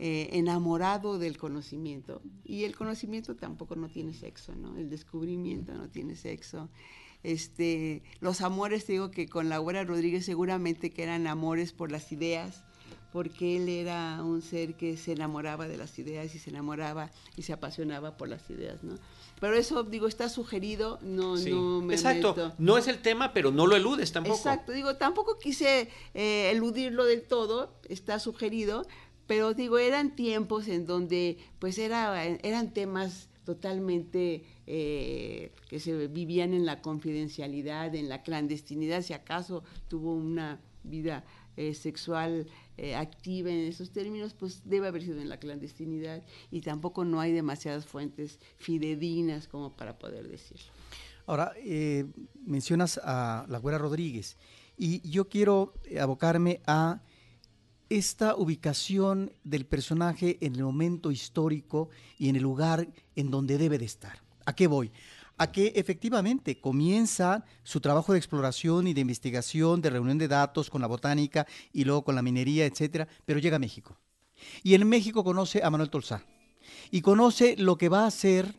eh, enamorado del conocimiento. Y el conocimiento tampoco no tiene sexo, ¿no? El descubrimiento no tiene sexo. Este, los amores, te digo que con Laura Rodríguez seguramente que eran amores por las ideas, porque él era un ser que se enamoraba de las ideas y se enamoraba y se apasionaba por las ideas, ¿no? Pero eso, digo, está sugerido, no, Sí. no me Exacto, meto. no es el tema, pero no lo eludes tampoco. Exacto, digo, tampoco quise eh, eludirlo del todo, está sugerido, pero digo, eran tiempos en donde pues era, eran temas totalmente eh, que se vivían en la confidencialidad, en la clandestinidad, si acaso tuvo una vida eh, sexual eh, activa en esos términos, pues debe haber sido en la clandestinidad y tampoco no hay demasiadas fuentes fidedignas como para poder decirlo. Ahora, mencionas a la Güera Rodríguez y yo quiero abocarme a esta ubicación del personaje en el momento histórico y en el lugar en donde debe de estar. ¿A qué voy? A que efectivamente comienza su trabajo de exploración y de investigación, de reunión de datos con la botánica y luego con la minería, etcétera, pero llega a México. Y en México conoce a Manuel Tolsá y conoce lo que va a ser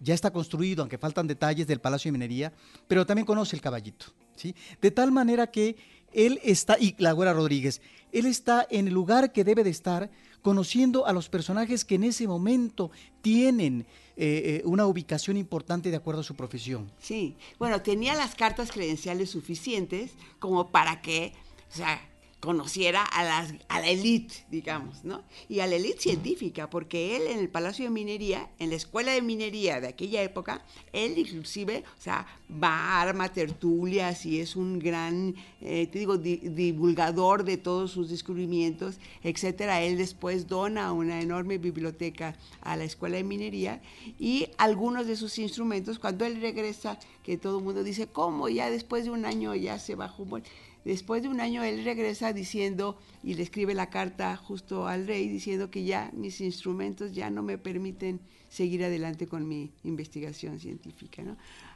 ya está construido, aunque faltan detalles del Palacio de Minería, pero también conoce el caballito, ¿sí? De tal manera que él está, y la Güera Rodríguez, él está en el lugar que debe de estar, conociendo a los personajes que en ese momento tienen eh, eh, una ubicación importante de acuerdo a su profesión. Sí, bueno, tenía las cartas credenciales suficientes como para que, o sea, conociera a, las, a la élite, digamos, ¿no? Y a la élite científica, porque él en el Palacio de Minería, en la Escuela de Minería de aquella época, él inclusive, o sea, va, arma tertulias y es un gran, eh, te digo, di- divulgador de todos sus descubrimientos, etcétera. Él después dona una enorme biblioteca a la Escuela de Minería y algunos de sus instrumentos, cuando él regresa, que todo el mundo dice, ¿cómo? Ya después de un año ya se bajó. Bueno, Después de un año él regresa diciendo y le escribe la carta justo al rey diciendo que ya mis instrumentos ya no me permiten seguir adelante con mi investigación científica.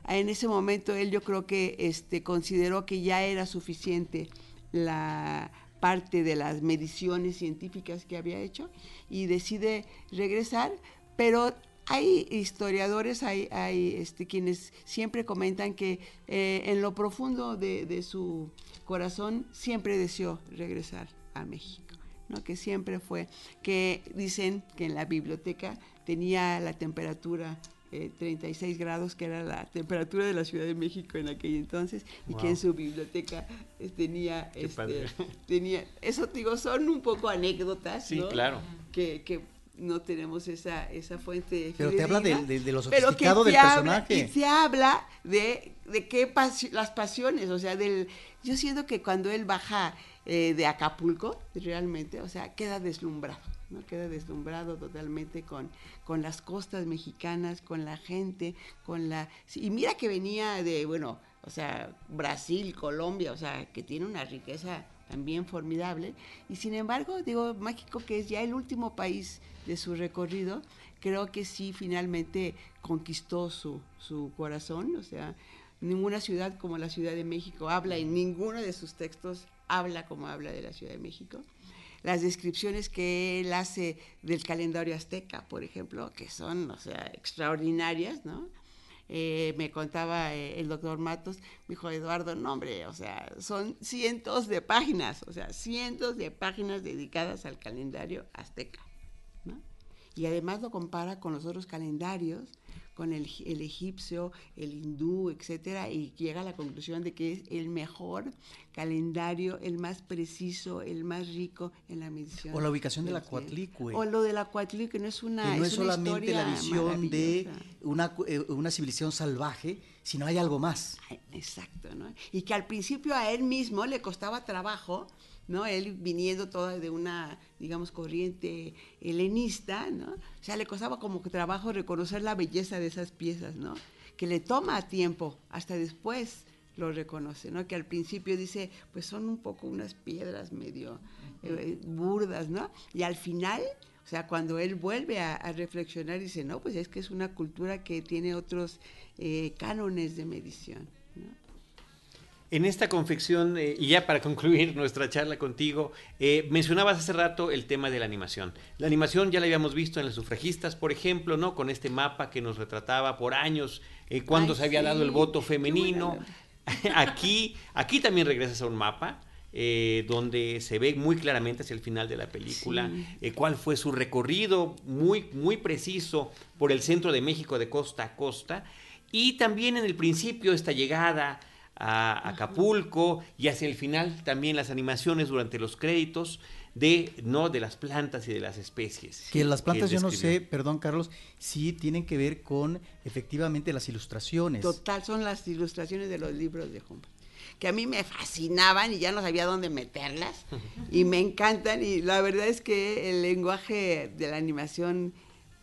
En ese momento él yo creo que este, consideró que ya era suficiente la parte de las mediciones científicas que había hecho y decide regresar, pero hay historiadores, hay, hay este, quienes siempre comentan que eh, en lo profundo de, de su corazón siempre deseó regresar a México, ¿no? que siempre fue, que dicen que en la biblioteca tenía la temperatura eh, 36 grados, que era la temperatura de la Ciudad de México en aquel entonces, y que en su biblioteca eh, tenía, este, tenía, eso digo, son un poco anécdotas, Sí, ¿no? claro. que, que no tenemos esa, esa fuente. Pero te habla de, de, de lo sofisticado te del habla- personaje. y se habla de, de qué pasi- las pasiones, o sea, del. Yo siento que cuando él baja eh, de Acapulco, realmente, o sea, queda deslumbrado, ¿no? Queda deslumbrado totalmente con, con las costas mexicanas, con la gente, con la. y mira que venía de, bueno, o sea, Brasil, Colombia, o sea, que tiene una riqueza también formidable. Y sin embargo, digo, México, que es ya el último país de su recorrido, creo que sí finalmente conquistó su, su corazón. O sea, ninguna ciudad como la Ciudad de México habla, en ninguno de sus textos habla como habla de la Ciudad de México. Las descripciones que él hace del calendario azteca, por ejemplo, que son, o sea, extraordinarias, ¿no? Eh, me contaba eh, el doctor Matos, me dijo Eduardo, no hombre, o sea, son cientos de páginas, o sea, cientos de páginas dedicadas al calendario azteca. Y además lo compara con los otros calendarios, con el, el egipcio, el hindú, etcétera, y llega a la conclusión de que es el mejor calendario, el más preciso, el más rico en la medición. O la ubicación de la. Coatlicue. O lo de la Coatlicue, no es una que no es, una solamente la visión de una, eh, una civilización salvaje, sino hay algo más. Exacto, ¿no? Y que al principio a él mismo le costaba trabajo, ¿no? Él viniendo toda de una, digamos, corriente helenista, ¿no? O sea, le costaba como que trabajo reconocer la belleza de esas piezas, ¿no? Que le toma tiempo, hasta después lo reconoce, ¿no? Que al principio dice, pues son un poco unas piedras medio eh, burdas, ¿no? Y al final, o sea, cuando él vuelve a, a reflexionar, dice, no, pues es que es una cultura que tiene otros eh, cánones de medición. En esta confección, eh, y ya para (laughs) concluir nuestra charla contigo, eh, mencionabas hace rato el tema de la animación. La animación ya la habíamos visto en las sufragistas, por ejemplo, ¿no? Con este mapa que nos retrataba por años eh, cuando Ay, se había dado el voto femenino. (laughs) aquí, aquí también regresas a un mapa. eh, donde se ve muy claramente hacia el final de la película eh, cuál fue su recorrido muy, muy preciso por el centro de México de costa a costa y también en el principio esta llegada a Acapulco y hacia el final también las animaciones durante los créditos de no de las plantas y de las especies. Que las plantas yo no sé, perdón Carlos, sí tienen que ver con efectivamente las ilustraciones. Total, son las ilustraciones de los libros de Humboldt que a mí me fascinaban y ya no sabía dónde meterlas y me encantan y la verdad es que el lenguaje de la animación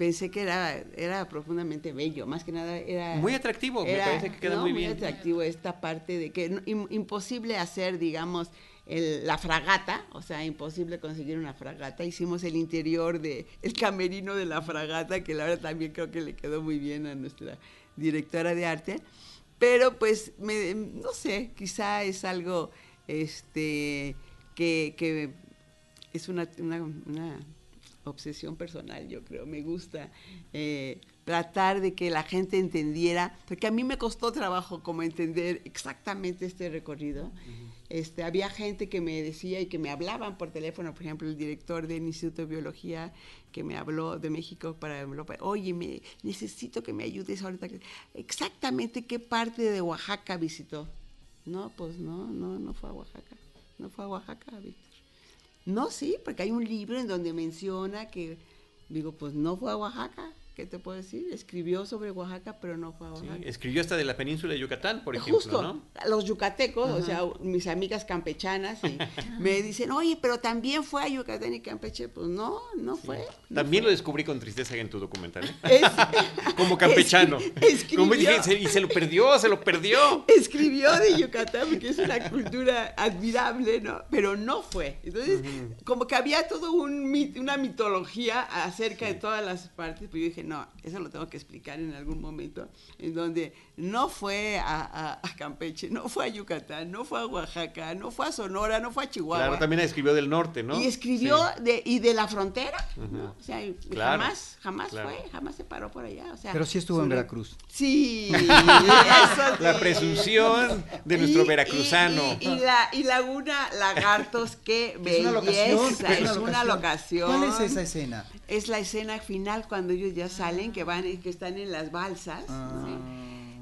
pensé que era, era profundamente bello, más que nada era... Muy atractivo, me parece que queda muy bien. Muy atractivo esta parte de que imposible hacer, digamos, la fragata, o sea, imposible conseguir una fragata. Hicimos el interior de el camerino de la fragata, que la verdad también creo que le quedó muy bien a nuestra directora de arte. Pero pues, me, no sé, quizá es algo este, que, es una obsesión personal, yo creo, me gusta eh, tratar de que la gente entendiera, porque a mí me costó trabajo como entender exactamente este recorrido. este, había gente que me decía y que me hablaban por teléfono, por ejemplo, el director del Instituto de Biología que me habló de México para oye, me, necesito que me ayudes ahorita. Exactamente qué parte de Oaxaca visitó. No, pues no, no, no fue a Oaxaca. No fue a Oaxaca, Víctor. No, sí, porque hay un libro en donde menciona que, digo, pues no fue a Oaxaca. ¿Qué te puedo decir? Escribió sobre Oaxaca, pero no fue a Oaxaca. escribió hasta de la península de Yucatán, por ejemplo, Justo, los yucatecos, o sea, mis amigas campechanas, (laughs) me dicen, oye, pero también fue a Yucatán y Campeche. Pues no, no fue. también lo descubrí con tristeza en tu documental, ¿eh? (laughs) Como campechano. (laughs) Como dije, y se lo perdió, se lo perdió. Escribió de Yucatán porque es una cultura admirable, ¿no? Pero no fue. Entonces, como que había todo un una mitología acerca de todas las partes, pues yo dije, no, eso lo tengo que explicar en algún momento, en donde no fue a, Campeche, no fue a Yucatán, no fue a Oaxaca, no fue a Sonora, no fue a Chihuahua. Claro, también escribió del norte, ¿no? Y escribió de, y de la frontera, ¿no? O sea, jamás, jamás fue, jamás se paró por allá. O sea, Pero sí estuvo en Veracruz. (laughs) Sí, La presunción de nuestro veracruzano. Y, la y Laguna Lagartos, qué belleza, (laughs) es una locación. ¿Cuál es esa escena? Es la escena final cuando ellos ya salen, que van, que están en las balsas. Ah.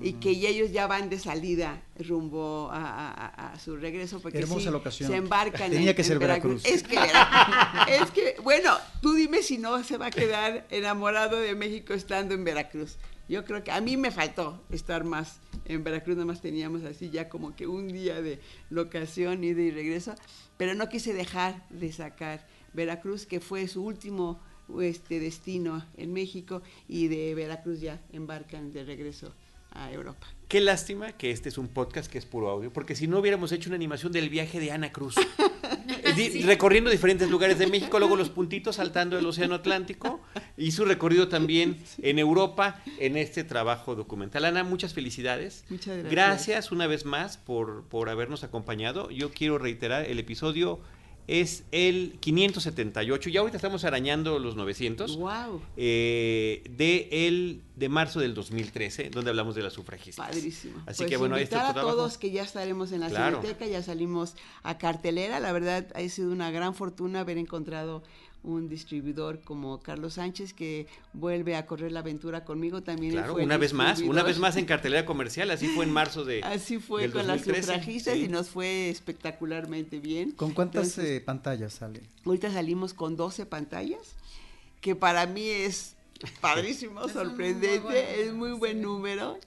Y que ellos ya van de salida rumbo a, su regreso porque Hermosa locación. se embarcan Tenía que ser Veracruz. Es que, es que, bueno, tú dime si no se va a quedar enamorado de México estando en Veracruz. Yo creo que a mí me faltó estar más en Veracruz, nada más teníamos así ya como que un día de locación, ida y regreso, pero no quise dejar de sacar Veracruz, que fue su último este destino en México y de Veracruz ya embarcan de regreso a Europa. Qué lástima que este es un podcast que es puro audio, porque si no hubiéramos hecho una animación del viaje de Ana Cruz, (laughs) recorriendo diferentes lugares de México, luego los puntitos saltando el Océano Atlántico y su recorrido también en Europa en este trabajo documental. Ana, muchas felicidades. Muchas gracias. Gracias una vez más por, por habernos acompañado. Yo quiero reiterar el episodio es el 578. Ya ahorita estamos arañando los 900. Wow. Eh, de el de marzo del 2013, donde hablamos de las sufragistas. Padrísimo. Así pues que bueno, invitar a todos que ya estaremos en la claro. ya salimos a cartelera. La verdad ha sido una gran fortuna haber encontrado un distribuidor como Carlos Sánchez que vuelve a correr la aventura conmigo también. Claro, una vez más, una vez más en cartelera comercial, así fue en marzo de. (laughs) Así fue con las sufragistas y nos fue espectacularmente bien. ¿Con cuántas eh, pantallas sale? Ahorita salimos con 12 pantallas, que para mí es padrísimo, (laughs) sorprendente, es muy buen número.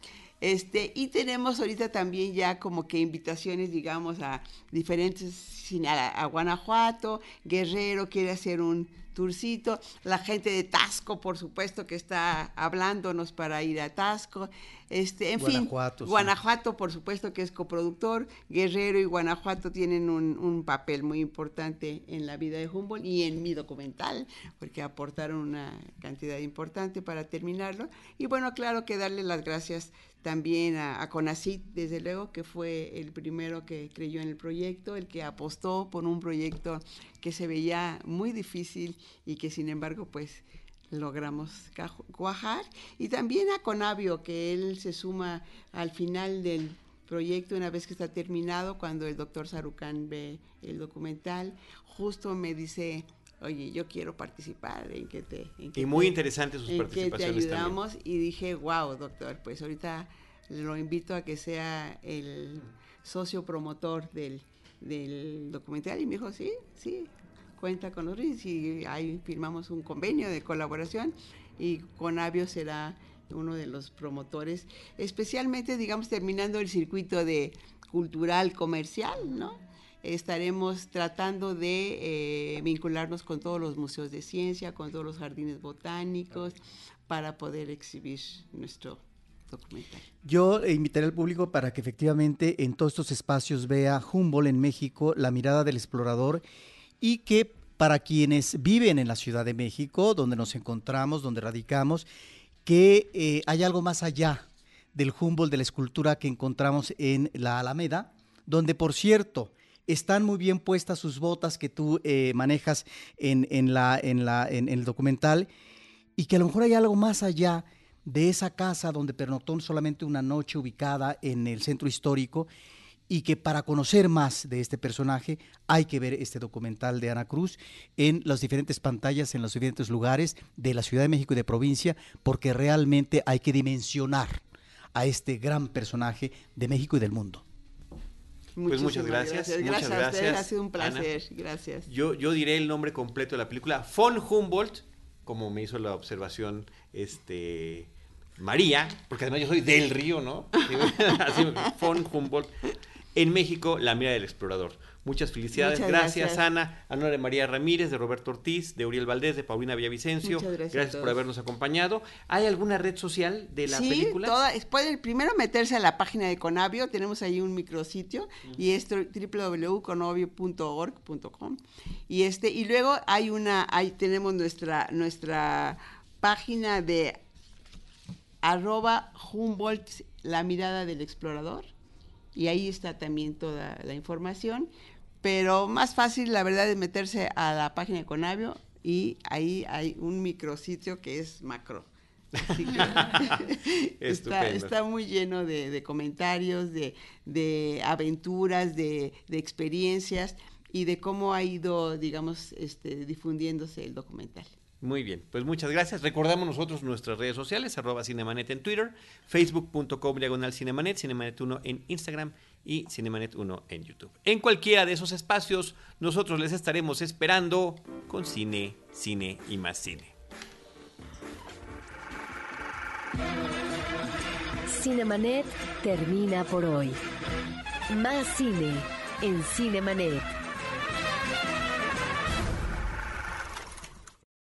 Este, y tenemos ahorita también ya como que invitaciones, digamos, a diferentes, a, a Guanajuato, Guerrero quiere hacer un tourcito, la gente de Tasco, por supuesto, que está hablándonos para ir a Tasco, este, en Guanajuato, fin, Guanajuato, por supuesto, que es coproductor, Guerrero y Guanajuato tienen un, un, papel muy importante en la vida de Humboldt y en mi documental, porque aportaron una cantidad importante para terminarlo, y bueno, claro que darle las gracias también a, a Conacit, desde luego, que fue el primero que creyó en el proyecto, el que apostó por un proyecto que se veía muy difícil y que sin embargo pues logramos cuajar. Y también a Conavio, que él se suma al final del proyecto una vez que está terminado, cuando el doctor Sarucán ve el documental, justo me dice, oye, yo quiero participar, en que te... En que y muy te- interesantes sus en que te participaciones también. ayudamos y dije, wow, doctor, pues ahorita lo invito a que sea el socio promotor del, del documental y me dijo, sí, sí, cuenta con nosotros y ahí firmamos un convenio de colaboración y Conavio será uno de los promotores, especialmente, digamos, terminando el circuito de cultural comercial, ¿no? Estaremos tratando de eh, vincularnos con todos los museos de ciencia, con todos los jardines botánicos, para poder exhibir nuestro documental. Yo invitaré al público para que efectivamente en todos estos espacios vea Humboldt en México, la mirada del explorador y que para quienes viven en la Ciudad de México, donde nos encontramos, donde radicamos, que eh, hay algo más allá del Humboldt, de la escultura que encontramos en la Alameda, donde por cierto están muy bien puestas sus botas que tú eh, manejas en, en la, en, la, en- el documental y que a lo mejor hay algo más allá de esa casa donde pernoctó solamente una noche ubicada en el centro histórico y que para conocer más de este personaje hay que ver este documental de Ana Cruz en las diferentes pantallas, en los diferentes lugares de la Ciudad de México y de provincia, porque realmente hay que dimensionar a este gran personaje de México y del mundo. Pues muchas Muchísimas gracias, muchas Gracias a ustedes, gracias, ha sido un Ana. placer. Gracias. Yo, yo diré el nombre completo de la película, Von Humboldt, como me hizo la observación este María, porque además yo soy del río, ¿no? (laughs) Así, Von Humboldt. En México, La mira del explorador. Muchas felicidades. Muchas gracias, gracias. Ana. A nombre de María Ramírez, de Roberto Ortiz, de Uriel Valdés, de Paulina Villavicencio. Muchas gracias a por habernos acoconavio. ¿Hay alguna red social de la sí, película? toda- pueden primero meterse a la página de Conavio, tenemos ahí un micrositio y es www.conavio.org.com y este y luego hay una ahí tenemos nuestra nuestra página de arroba Humboldt la mirada del explorador y ahí está también toda la información pero más fácil la verdad es meterse a la página de Conavio y ahí hay un micrositio que es macro Así que (laughs) (laughs) está, muy lleno de, de comentarios, de, de aventuras, de, de experiencias y de cómo ha ido, digamos, este, difundiéndose el documental. Muy bien, pues muchas gracias. Recordamos nosotros nuestras redes sociales, arroba Cinemanet en Twitter, facebook.com diagonal Cinemanet, Cinemanet1 en Instagram y Cinemanet1 en YouTube. En cualquiera de esos espacios, nosotros les estaremos esperando con cine, cine y más cine. Cinemanet termina por hoy. Más cine en Cinemanet.